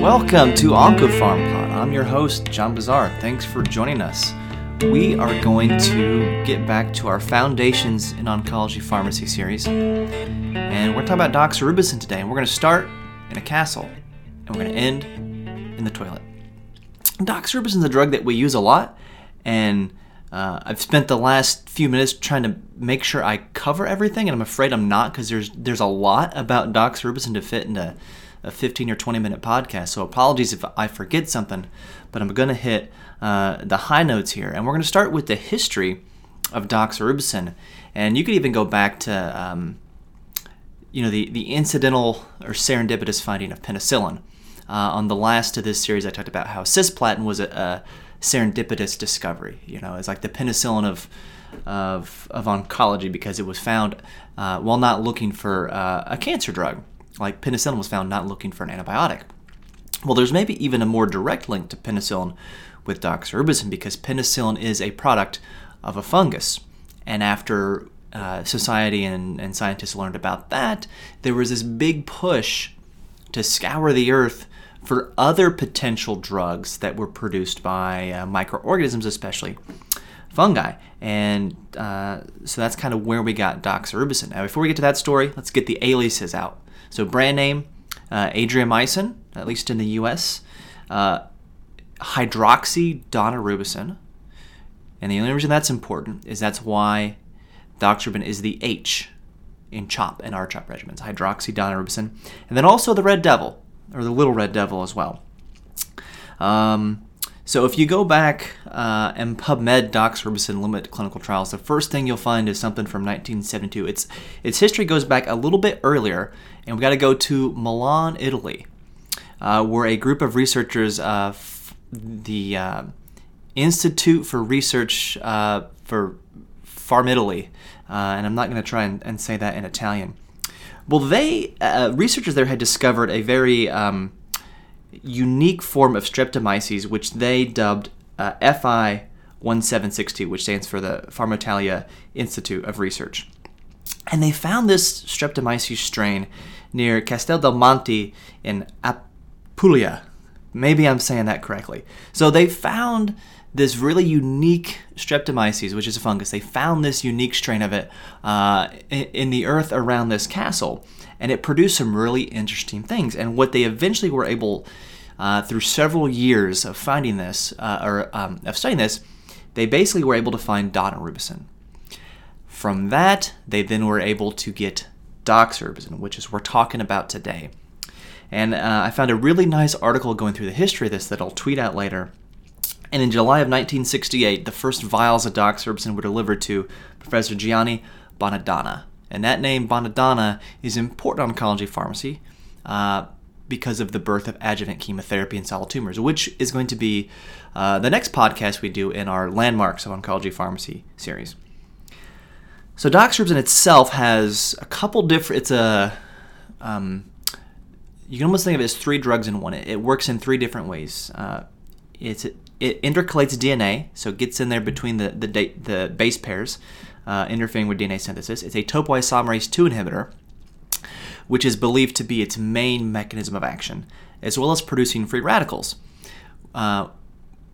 Welcome to OncoPharm Pod. I'm your host, John Bossaer. Thanks for joining us. We are going to get back to our Foundations in Oncology Pharmacy series. And we're talking about doxorubicin today. And we're going to start in a castle and we're going to end in the toilet. Doxorubicin is a drug that we use a lot, and uh, I've spent the last few minutes trying to make sure I cover everything, and I'm afraid I'm not because there's there's a lot about doxorubicin to fit into a 15 or 20 minute podcast. So apologies if I forget something, but I'm going to hit uh, the high notes here. And we're going to start with the history of Docs doxorubicin. And you could even go back to, um, you know, the, the incidental or serendipitous finding of penicillin. Uh, on the last of this series, I talked about how cisplatin was a, a serendipitous discovery. You know, it's like the penicillin of of, of oncology because it was found uh, while not looking for uh, a cancer drug like penicillin was found not looking for an antibiotic. Well, there's maybe even a more direct link to penicillin with doxorubicin because penicillin is a product of a fungus. And after uh, society and, and scientists learned about that, there was this big push to scour the earth for other potential drugs that were produced by uh, microorganisms, especially fungi. And uh, so that's kind of where we got doxorubicin. Now, before we get to that story, let's get the aliases out. So brand name, uh, adriamycin, at least in the U.S. Uh, hydroxydaunorubicin. And the only reason that's important is that's why doxorubicin is the H in CHOP and R-CHOP regimens, hydroxydaunorubicin. And then also the Red Devil, or the Little Red Devil as well. Um, so if you go back uh, and PubMed doxorubicin limit clinical trials, the first thing you'll find is something from 1972. Its its history goes back a little bit earlier, and we got to go to Milan, Italy, uh, where a group of researchers, uh, f- the uh, Institute for Research uh, for Farmitalia, uh, and I'm not going to try and, and, say that in Italian. Well, they researchers there had discovered a very um, unique form of streptomyces, which they dubbed uh, FI 1762, which stands for the Farmitalia Institute of Research. And they found this streptomyces strain near Castel del Monte in Apulia. Maybe I'm saying that correctly. So they found this really unique streptomyces, which is a fungus. They found this unique strain of it uh, in the earth around this castle and it produced some really interesting things. And what they eventually were able, uh, through several years of finding this uh, or um, of studying this, they basically were able to find daunorubicin. From that, they then were able to get doxorubicin, which is what we're talking about today. And uh, I found a really nice article going through the history of this that I'll tweet out later. And in July of 1968, the first vials of doxorubicin were delivered to Professor Gianni Bonadonna. And that name, Bonadonna, is important in oncology pharmacy uh, because of the birth of adjuvant chemotherapy in solid tumors, which is going to be uh, the next podcast we do in our Landmarks of Oncology Pharmacy series. So doxorubicin itself has a couple different. It's a um, you can almost think of it as three drugs in one. It, it works in three different ways. Uh, it intercalates DNA, so it gets in there between the the, the base pairs uh, interfering with DNA synthesis. It's a topoisomerase 2 inhibitor, which is believed to be its main mechanism of action, as well as producing free radicals, uh,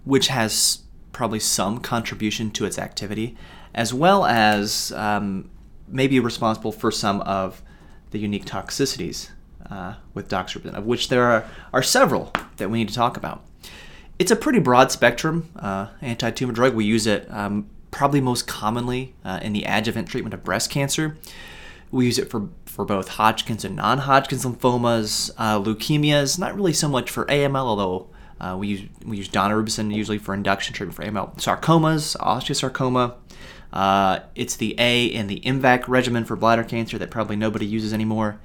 which has probably some contribution to its activity, as well as um, maybe responsible for some of the unique toxicities uh, with doxorubicin, of which there are, are several that we need to talk about. It's a pretty broad spectrum uh, anti tumor drug. We use it um, probably most commonly uh, in the adjuvant treatment of breast cancer. We use it for, for both Hodgkin's and non Hodgkin's lymphomas, uh, leukemias, not really so much for AML, although uh, we, use, we use daunorubicin usually for induction treatment for AML. Sarcomas, osteosarcoma. Uh, it's the A in the MVAC regimen for bladder cancer that probably nobody uses anymore.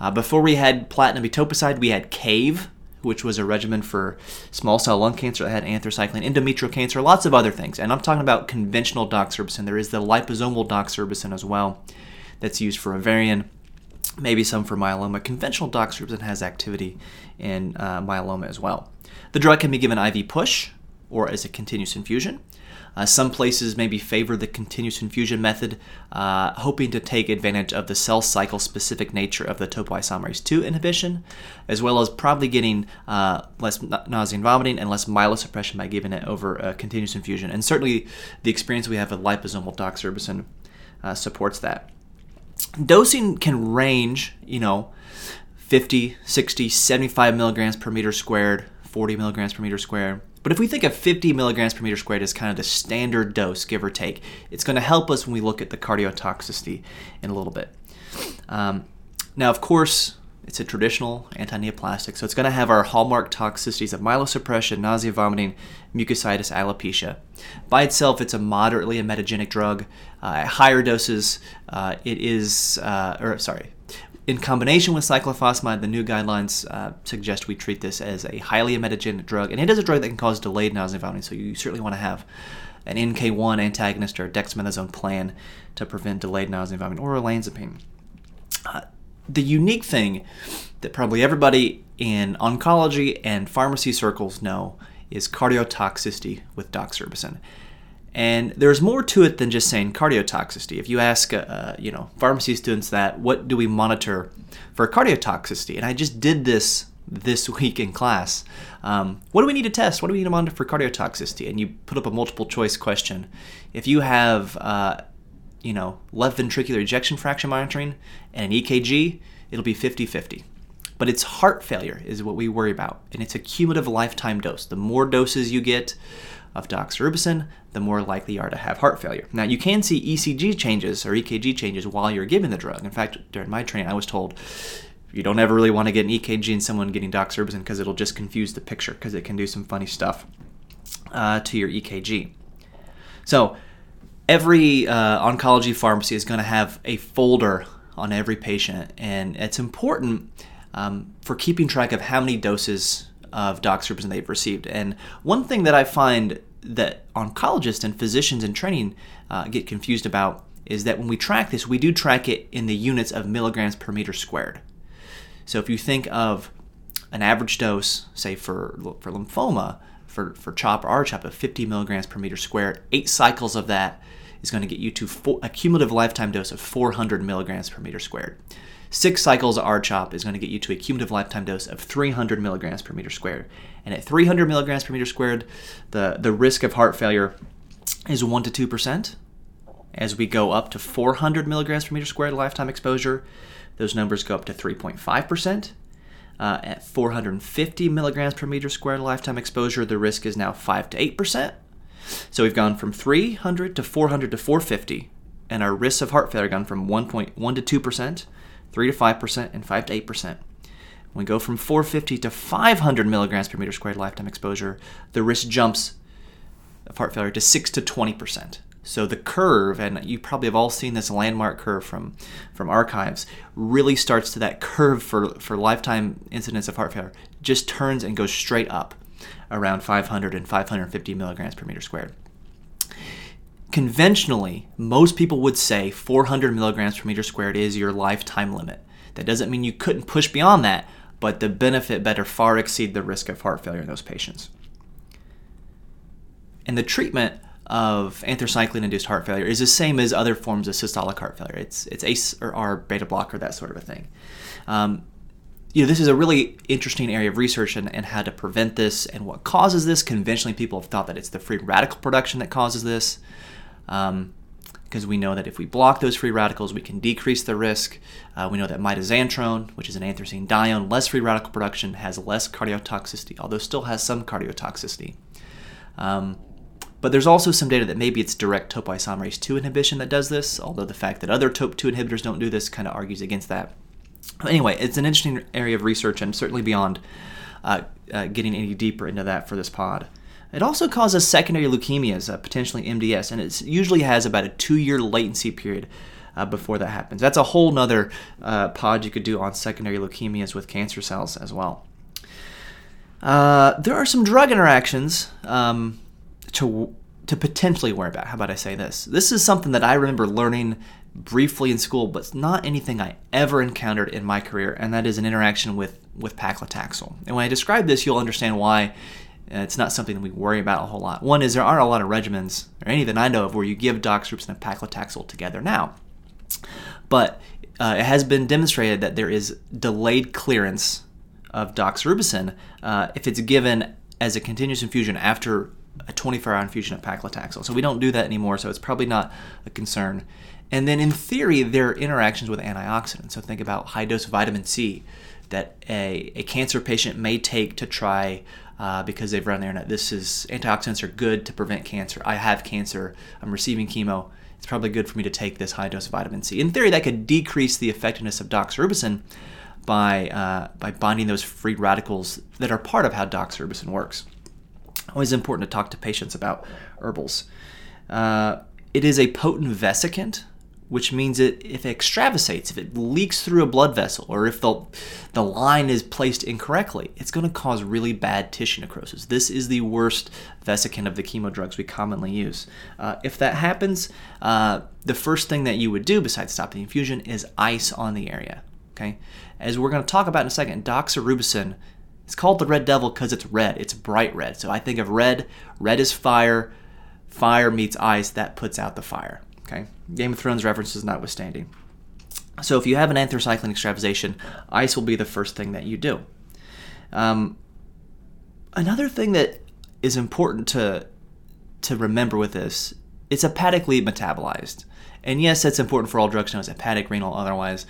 Uh, before we had platinum etoposide, we had CAVE, which was a regimen for small cell lung cancer that had anthracycline, endometrial cancer, lots of other things. And I'm talking about conventional doxorubicin. There is the liposomal doxorubicin as well that's used for ovarian, maybe some for myeloma. Conventional doxorubicin has activity in uh, myeloma as well. The drug can be given IV push or as a continuous infusion. Uh, some places maybe favor the continuous infusion method, uh, hoping to take advantage of the cell cycle specific nature of the topoisomerase 2 inhibition, as well as probably getting uh, less nausea and vomiting and less myelosuppression by giving it over a continuous infusion. And certainly the experience we have with liposomal doxorubicin uh, supports that. Dosing can range, you know, 50, 60, 75 milligrams per meter squared, 40 milligrams per meter squared. But if we think of 50 milligrams per meter squared as kind of the standard dose, give or take, it's going to help us when we look at the cardiotoxicity in a little bit. Um, now, of course, it's a traditional anti-neoplastic, so it's going to have our hallmark toxicities of myelosuppression, nausea, vomiting, mucositis, alopecia. By itself, it's a moderately emetogenic drug. Uh, at higher doses, uh, it is, uh, or sorry, in combination with cyclophosphamide, the new guidelines uh, suggest we treat this as a highly emetogenic drug, and it is a drug that can cause delayed nausea and vomiting. So you certainly want to have an NK1 antagonist or dexamethasone plan to prevent delayed nausea and vomiting, or olanzapine. Uh, the unique thing that probably everybody in oncology and pharmacy circles know is cardiotoxicity with doxorubicin. And there's more to it than just saying cardiotoxicity. If you ask, uh, uh, you know, pharmacy students that, what do we monitor for cardiotoxicity? And I just did this this week in class. Um, what do we need to test? What do we need to monitor for cardiotoxicity? And you put up a multiple choice question. If you have, uh, you know, left ventricular ejection fraction monitoring and an EKG, it'll be 50 50. But it's heart failure is what we worry about, and it's a cumulative lifetime dose. The more doses you get, of doxorubicin, the more likely you are to have heart failure. Now, you can see ECG changes or EKG changes while you're giving the drug. In fact, during my training, I was told you don't ever really want to get an EKG in someone getting doxorubicin because it'll just confuse the picture because it can do some funny stuff uh, to your EKG. So, every uh, oncology pharmacy is going to have a folder on every patient, and it's important um, for keeping track of how many doses of doxorubicin they've received. And one thing that I find that oncologists and physicians in training uh, get confused about is that when we track this, we do track it in the units of milligrams per meter squared. So if you think of an average dose, say for for lymphoma, for, for CHOP or RCHOP of 50 milligrams per meter squared, eight cycles of that is going to get you to four, a cumulative lifetime dose of 400 milligrams per meter squared. Six cycles of RCHOP is going to get you to a cumulative lifetime dose of 300 milligrams per meter squared. And at 300 milligrams per meter squared, the, the risk of heart failure is 1 to 2%. As we go up to 400 milligrams per meter squared lifetime exposure, those numbers go up to 3.5%. Uh, at 450 milligrams per meter squared lifetime exposure, the risk is now 5 to 8%. So we've gone from 300 to 400 to 450, and our risks of heart failure gone from 1.1 to 2% 3 to 5%, and 5 to 8%. When we go from 450 to 500 milligrams per meter squared lifetime exposure, the risk jumps of heart failure to 6 to 20%. So the curve, and you probably have all seen this landmark curve from, from archives, really starts to that curve for, for lifetime incidence of heart failure, just turns and goes straight up around 500 and 550 milligrams per meter squared. Conventionally, most people would say 400 milligrams per meter squared is your lifetime limit. That doesn't mean you couldn't push beyond that, but the benefit better far exceed the risk of heart failure in those patients. And the treatment of anthracycline-induced heart failure is the same as other forms of systolic heart failure. It's it's ACE or R beta blocker, that sort of a thing. Um, you know, this is a really interesting area of research and, and how to prevent this and what causes this. Conventionally, people have thought that it's the free radical production that causes this um, because we know that if we block those free radicals, we can decrease the risk. Uh, we know that mitoxantrone, which is an anthracene dione, less free radical production, has less cardiotoxicity, although still has some cardiotoxicity. Um, but there's also some data that maybe it's direct topoisomerase 2 inhibition that does this, although the fact that other TOP2 inhibitors don't do this kind of argues against that. Anyway, it's an interesting area of research and certainly beyond uh, uh, getting any deeper into that for this pod. It also causes secondary leukemias, uh, potentially MDS, and it usually has about a two year latency period uh, before that happens. That's a whole nother uh, pod you could do on secondary leukemias with cancer cells as well. Uh, there are some drug interactions um, to to potentially worry about. How about I say this? This is something that I remember learning briefly in school, but it's not anything I ever encountered in my career, and that is an interaction with with paclitaxel. And when I describe this, you'll understand why Uh, it's not something that we worry about a whole lot. One is there aren't a lot of regimens, or any that I know of, where you give doxorubicin and paclitaxel together now. But uh, it has been demonstrated that there is delayed clearance of doxorubicin uh, if it's given as a continuous infusion after a 24 hour infusion of paclitaxel. So we don't do that anymore, so it's probably not a concern. And then in theory, there are interactions with antioxidants. So think about high dose vitamin C that a, a cancer patient may take to try uh, because they've run the internet. This is antioxidants are good to prevent cancer. I have cancer. I'm receiving chemo. It's probably good for me to take this high dose of vitamin C. In theory, that could decrease the effectiveness of doxorubicin by uh, by binding those free radicals that are part of how doxorubicin works. Always important to talk to patients about herbals. Uh, it is a potent vesicant, which means that if it extravasates, if it leaks through a blood vessel, or if the, the line is placed incorrectly, it's going to cause really bad tissue necrosis. This is the worst vesicant of the chemo drugs we commonly use. Uh, if that happens, uh, the first thing that you would do besides stop the infusion is ice on the area. Okay, as we're going to talk about in a second, doxorubicin. It's called the red devil because it's red. It's bright red. So I think of red. Red is fire. Fire meets ice. That puts out the fire. Okay, Game of Thrones references notwithstanding. So if you have an anthracycline extravasation, ice will be the first thing that you do. Um, another thing that is important to to remember with this, it's hepatically metabolized. And yes, that's important for all drugs known as hepatic, renal, otherwise.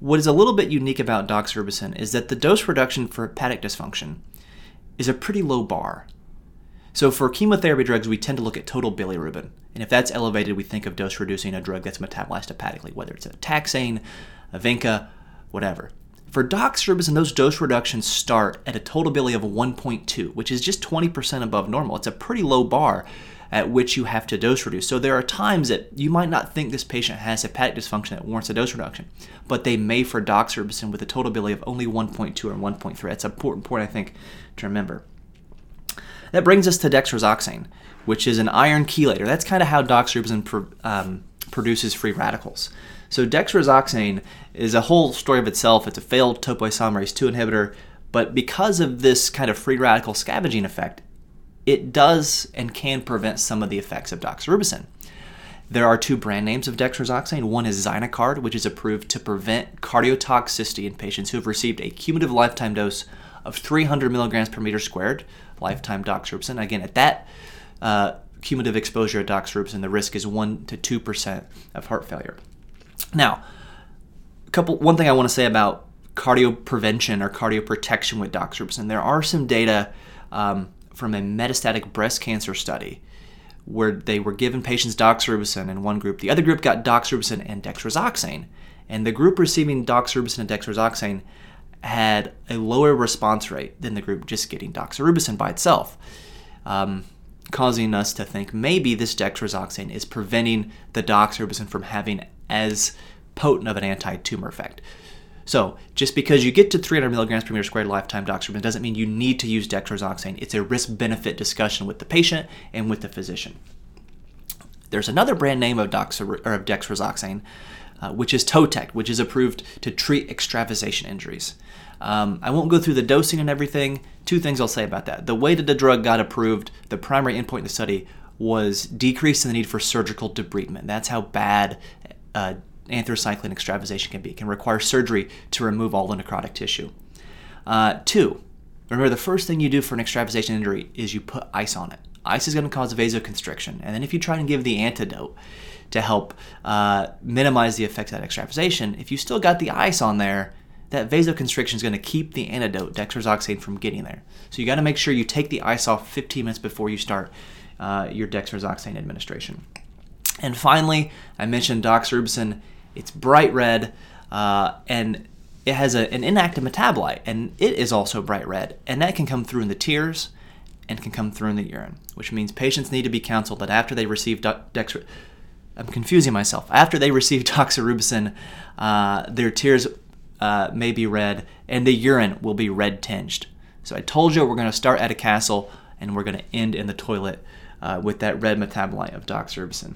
What is a little bit unique about doxorubicin is that the dose reduction for hepatic dysfunction is a pretty low bar. So for chemotherapy drugs, we tend to look at total bilirubin. And if that's elevated, we think of dose reducing a drug that's metabolized hepatically, whether it's a taxane, a vinca, whatever. For doxorubicin, those dose reductions start at a total bili of 1.2, which is just 20% above normal. It's a pretty low bar at which you have to dose reduce. So there are times that you might not think this patient has hepatic dysfunction that warrants a dose reduction, but they may for doxorubicin with a total bili of only 1.2 or 1.3. That's an important point, I think, to remember. That brings us to dexrazoxane, which is an iron chelator. That's kind of how doxorubicin um, produces free radicals. So dexrazoxane is a whole story of itself. It's a failed topoisomerase 2 inhibitor, but because of this kind of free radical scavenging effect, it does and can prevent some of the effects of doxorubicin. There are two brand names of dexrazoxane. One is Zinecard, which is approved to prevent cardiotoxicity in patients who have received a cumulative lifetime dose of 300 milligrams per meter squared, lifetime doxorubicin. Again, at that uh, cumulative exposure of doxorubicin, the risk is 1 to 2% of heart failure. Now, a couple one thing I want to say about cardio prevention or cardio protection with doxorubicin. There are some data um, from a metastatic breast cancer study where they were given patients doxorubicin in one group. The other group got doxorubicin and dexrazoxane. And the group receiving doxorubicin and dexrazoxane had a lower response rate than the group just getting doxorubicin by itself, um, causing us to think maybe this dexrazoxane is preventing the doxorubicin from having as potent of an anti-tumor effect. So, just because you get to 300 milligrams per meter squared lifetime doxorubicin doesn't mean you need to use dexrazoxane. It's a risk benefit discussion with the patient and with the physician. There's another brand name of, doxor- or of uh, which is Totect, which is approved to treat extravasation injuries. Um, I won't go through the dosing and everything. Two things I'll say about that. The way that the drug got approved, the primary endpoint in the study was decrease in the need for surgical debridement. That's how bad uh, anthracycline extravasation can be. It can require surgery to remove all the necrotic tissue. Uh, two, remember the first thing you do for an extravasation injury is you put ice on it. Ice is going to cause vasoconstriction, and then if you try and give the antidote to help uh, minimize the effects of that extravasation, if you still got the ice on there, that vasoconstriction is going to keep the antidote dexrazoxane from getting there. So you got to make sure you take the ice off 15 minutes before you start uh, your dexrazoxane administration. And finally, I mentioned doxorubicin it's bright red, uh, and it has a, an inactive metabolite, and it is also bright red, and that can come through in the tears and can come through in the urine, which means patients need to be counseled that after they receive dextr. I'm confusing myself. After they receive doxorubicin, uh, their tears uh, may be red, and the urine will be red tinged. So I told you we're going to start at a castle, and we're going to end in the toilet uh, with that red metabolite of doxorubicin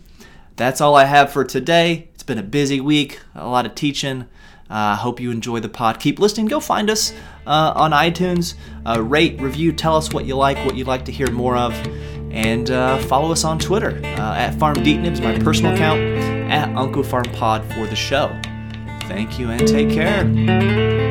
that's all I have for today. It's been a busy week, a lot of teaching. Uh, hope you enjoy the pod. Keep listening. Go find us uh, on iTunes. Uh, rate, review, tell us what you like, what you'd like to hear more of. And uh, follow us on Twitter uh, at Farm Deetnibs, my personal account, at OncoPharm Pod for the show. Thank you and take care.